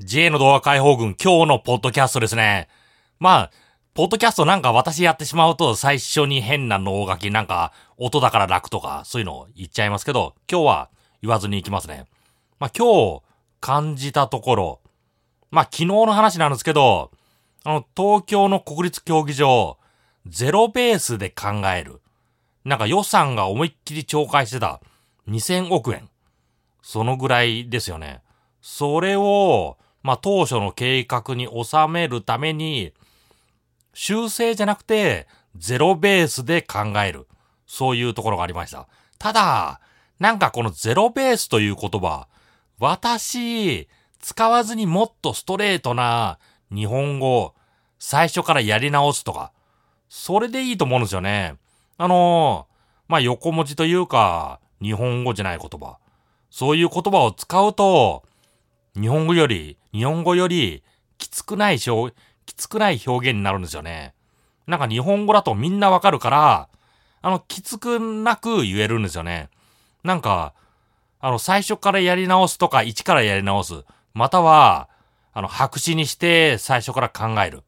J の動画解放軍今日のポッドキャストですね。まあ、ポッドキャストなんか私やってしまうと最初に変な脳書きなんか音だから楽とかそういうのを言っちゃいますけど、今日は言わずに行きますね。まあ今日感じたところ、まあ昨日の話なんですけど、あの東京の国立競技場、ゼロベースで考える。なんか予算が思いっきり懲戒してた2000億円。そのぐらいですよね。それを、まあ、当初の計画に収めるために、修正じゃなくて、ゼロベースで考える。そういうところがありました。ただ、なんかこのゼロベースという言葉、私、使わずにもっとストレートな日本語、最初からやり直すとか、それでいいと思うんですよね。あのまあ、横文字というか、日本語じゃない言葉。そういう言葉を使うと、日本語より、日本語より、きつくない表、きつくない表現になるんですよね。なんか日本語だとみんなわかるから、あの、きつくなく言えるんですよね。なんか、あの、最初からやり直すとか、一からやり直す。または、あの、白紙にして最初から考える。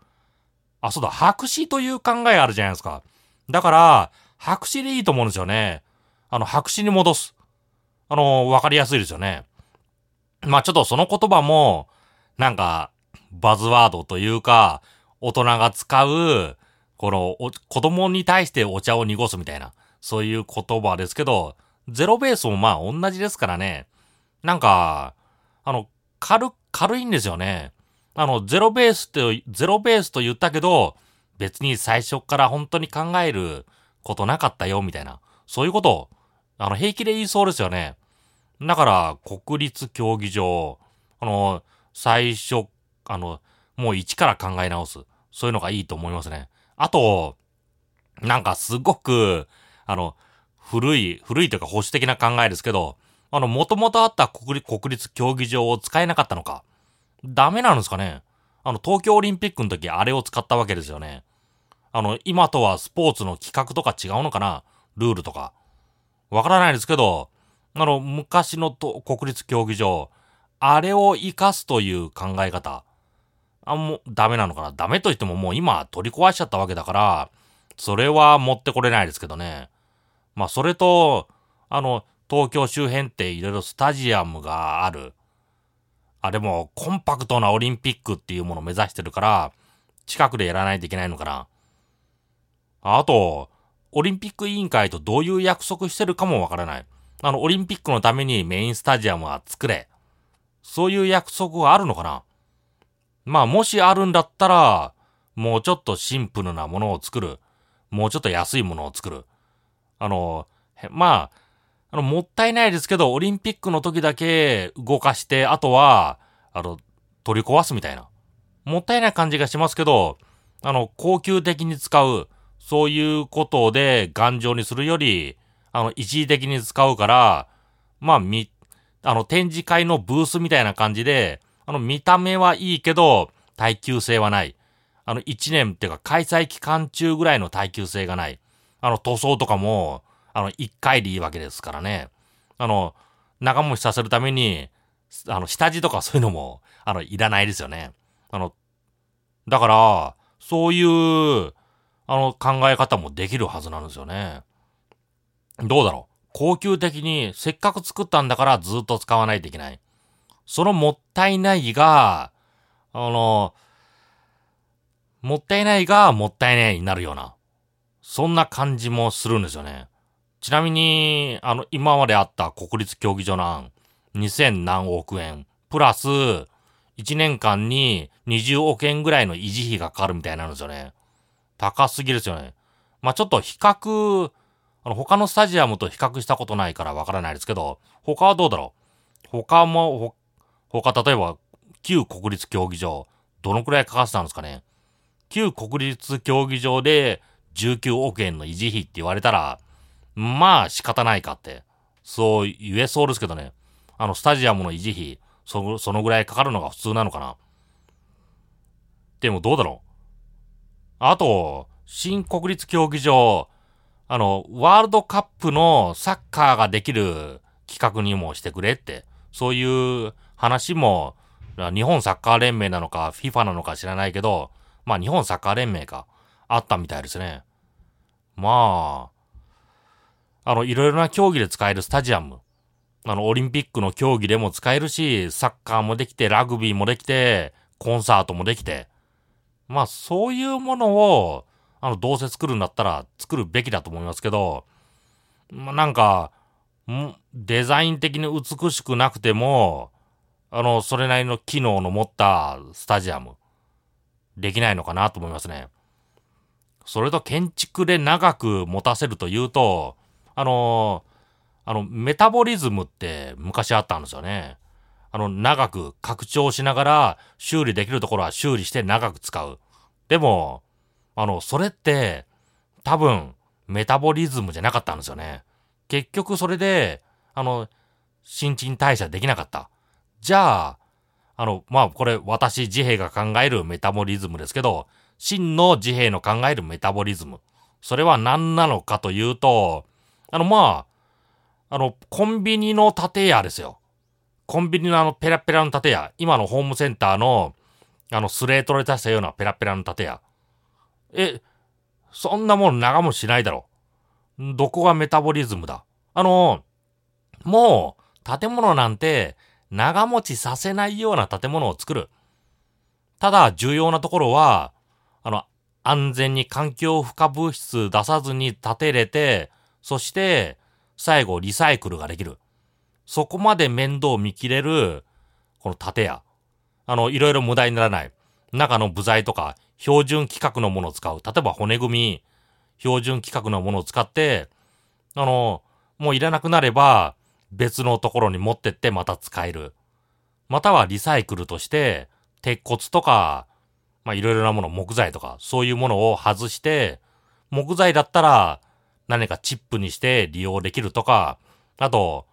あ、そうだ、白紙という考えあるじゃないですか。だから、白紙でいいと思うんですよね。あの、白紙に戻す。あの、わかりやすいですよね。まあちょっとその言葉も、なんか、バズワードというか、大人が使う、この、子供に対してお茶を濁すみたいな、そういう言葉ですけど、ゼロベースもまあ同じですからね。なんか、あの、軽、軽いんですよね。あの、ゼロベースって、ゼロベースと言ったけど、別に最初から本当に考えることなかったよ、みたいな。そういうことを、あの、平気で言いそうですよね。だから、国立競技場、あの、最初、あの、もう一から考え直す。そういうのがいいと思いますね。あと、なんかすごく、あの、古い、古いというか保守的な考えですけど、あの、もともとあった国立、国立競技場を使えなかったのか。ダメなんですかねあの、東京オリンピックの時あれを使ったわけですよね。あの、今とはスポーツの企画とか違うのかなルールとか。わからないですけど、あの、昔のと国立競技場、あれを活かすという考え方、あ、もうダメなのかなダメと言ってももう今取り壊しちゃったわけだから、それは持ってこれないですけどね。まあ、それと、あの、東京周辺っていろいろスタジアムがある。あれもコンパクトなオリンピックっていうものを目指してるから、近くでやらないといけないのかな。あと、オリンピック委員会とどういう約束してるかもわからない。あの、オリンピックのためにメインスタジアムは作れ。そういう約束があるのかな？まあ、もしあるんだったら、もうちょっとシンプルなものを作る。もうちょっと安いものを作る。あの、まあ、あの、もったいないですけど、オリンピックの時だけ動かして、あとは、あの、取り壊すみたいな。もったいない感じがしますけど、あの、高級的に使う、そういうことで頑丈にするより、あの、一時的に使うから、まあ、み、あの、展示会のブースみたいな感じで、あの、見た目はいいけど、耐久性はない。あの、一年っていうか、開催期間中ぐらいの耐久性がない。あの、塗装とかも、あの、一回でいいわけですからね。あの、長持ちさせるために、あの、下地とかそういうのも、あの、いらないですよね。あの、だから、そういう、あの、考え方もできるはずなんですよね。どうだろう？高級的にせっかく作ったんだからずっと使わないといけない。そのもったいないが、あの、もったいないがもったいないになるような、そんな感じもするんですよね。ちなみに、あの、今まであった国立競技場の案、2000何億円、プラス、1年間に20億円ぐらいの維持費がかかるみたいなんですよね。高すぎですよね。まあ、ちょっと比較あの、他のスタジアムと比較したことないからわからないですけど、他はどうだろう？他も、他、例えば、旧国立競技場、どのくらいかかってたんですかね？旧国立競技場で19億円の維持費って言われたら、まあ仕方ないかって、そう言えそうですけどね。あの、スタジアムの維持費、そそのぐらいかかるのが普通なのかな？でもどうだろう？あと、新国立競技場、あの、ワールドカップのサッカーができる企画にもしてくれって、そういう話も日本サッカー連盟なのか、FIFA なのか知らないけど、まあ日本サッカー連盟か、あったみたいですね。まあ、あの、いろいろな競技で使えるスタジアム。あの、オリンピックの競技でも使えるし、サッカーもできて、ラグビーもできて、コンサートもできて。まあ、そういうものを、あの、どうせ作るんだったら作るべきだと思いますけど、まあ、なんか、デザイン的に美しくなくても、あの、それなりの機能の持ったスタジアム、できないのかなと思いますね。それと建築で長く持たせるというと、あの、あの、メタボリズムって昔あったんですよね。あの、長く拡張しながら修理できるところは修理して長く使う。でも、あの、それって多分メタボリズムじゃなかったんですよね。結局それで、あの、新陳代謝できなかった。じゃあ、あの、まあ、これ私自閉が考えるメタボリズムですけど、真の自閉の考えるメタボリズム。それは何なのかというと、あの、まあ、あの、コンビニの建屋ですよ。コンビニのあの、ペラペラの建屋。今のホームセンターの、あの、スレートで出したようなペラペラの建屋。え、そんなもん長もしないだろ。どこがメタボリズムだあの、もう、建物なんて、長持ちさせないような建物を作る。ただ、重要なところは、あの、安全に環境負荷物質出さずに建てれて、そして、最後リサイクルができる。そこまで面倒見切れる、この建屋。あの、いろいろ無駄にならない。中の部材とか、標準規格のものを使う。例えば骨組み、標準規格のものを使って、あの、もういらなくなれば、別のところに持ってってまた使える。またはリサイクルとして、鉄骨とか、まあいろいろなもの、木材とか、そういうものを外して、木材だったら何かチップにして利用できるとか、あと、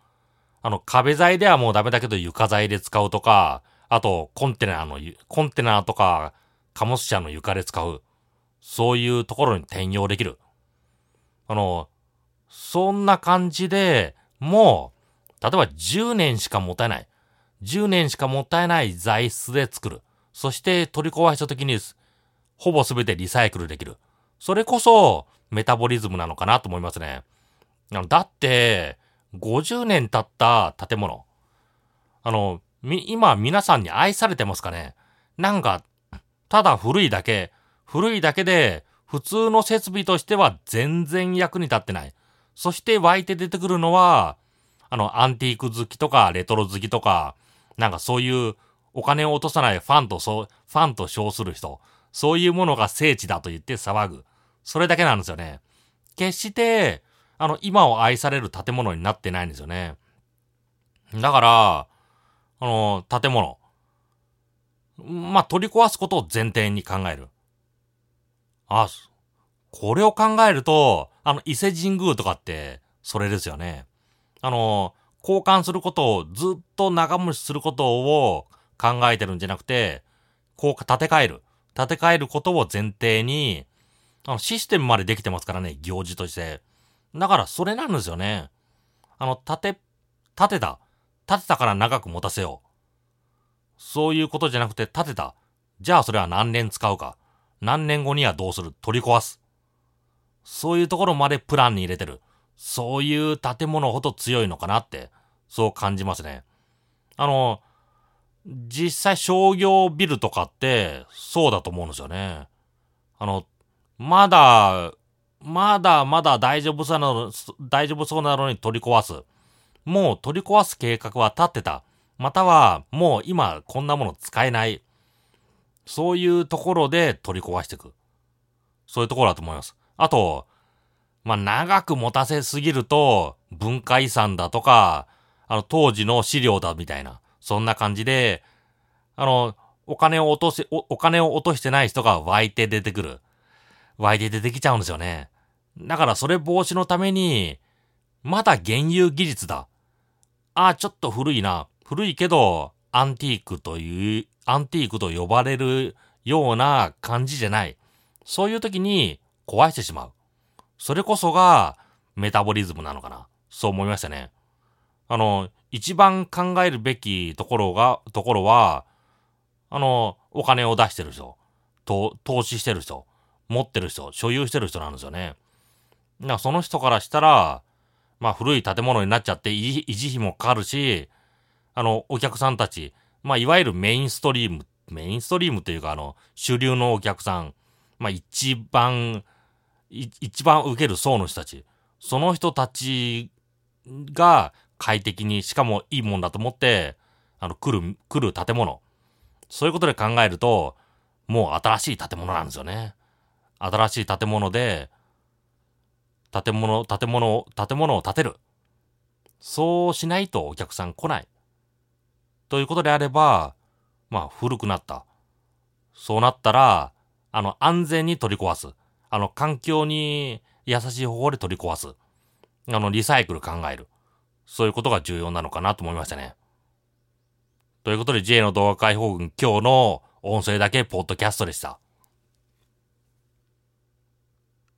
あの壁材ではもうダメだけど床材で使うとか、あとコンテナの、コンテナとか貨物車の床で使う。そういうところに転用できる。あの、そんな感じで、もう、例えば10年しか持たない。10年しかもたいない材質で作る。そして取り壊した時に、ほぼ全てリサイクルできる。それこそ、メタボリズムなのかなと思いますね。だって、50年経った建物。あの、み、今皆さんに愛されてますかねなんか、ただ古いだけ、古いだけで、普通の設備としては全然役に立ってない。そして湧いて出てくるのは、あの、アンティーク好きとか、レトロ好きとか、なんかそういうお金を落とさないファンとそう、ファンと称する人、そういうものが聖地だと言って騒ぐ。それだけなんですよね。決して、あの、今を愛される建物になってないんですよね。だから、あの、建物。まあ、取り壊すことを前提に考える。あ、これを考えると、あの、伊勢神宮とかって、それですよね。あの、交換することをずっと長持ちすることを考えてるんじゃなくて、こう、建て替える。建て替えることを前提に、あの、システムまでできてますからね、行事として。だから、それなんですよね。あの、建て、建てた。建てたから長く持たせよう。そういうことじゃなくて、建てた。じゃあ、それは何年使うか。何年後にはどうする？取り壊す。そういうところまでプランに入れてる。そういう建物ほど強いのかなって、そう感じますね。あの、実際商業ビルとかってそうだと思うんですよね。あの、まだ、まだまだ大丈夫そうなの、大丈夫そうなのに取り壊す。もう取り壊す計画は立ってた。または、もう今こんなもの使えない。そういうところで取り壊していく。そういうところだと思います。あと、まあ、長く持たせすぎると、文化遺産だとか、あの、当時の資料だみたいな。そんな感じで、あの、お金を落とし、お金を落としてない人が湧いて出てくる。湧いて出てきちゃうんですよね。だからそれ防止のために、まだ現有技術だ。ああ、ちょっと古いな。古いけど、アンティークという、アンティークと呼ばれるような感じじゃない。そういう時に壊してしまう。それこそがメタボリズムなのかな。そう思いましたね。あの、一番考えるべきところが、ところは、あの、お金を出してる人、と、投資してる人、持ってる人、所有してる人なんですよね。だからその人からしたら、まあ古い建物になっちゃって維持費もかかるし、あの、お客さんたち、まあいわゆるメインストリーム、メインストリームというかあの、主流のお客さん、まあ一番、一番受ける層の人たち、その人たちが快適に、しかもいいもんだと思って、あの、来る、来る建物。そういうことで考えると、もう新しい建物なんですよね。新しい建物で、建物、建物、建物を建てる。そうしないとお客さん来ない。ということであれば、まあ古くなった。そうなったら、あの安全に取り壊す。あの環境に優しい方法で取り壊す。あのリサイクル考える。そういうことが重要なのかなと思いましたね。ということで J の動画解放軍今日の音声だけポッドキャストでした。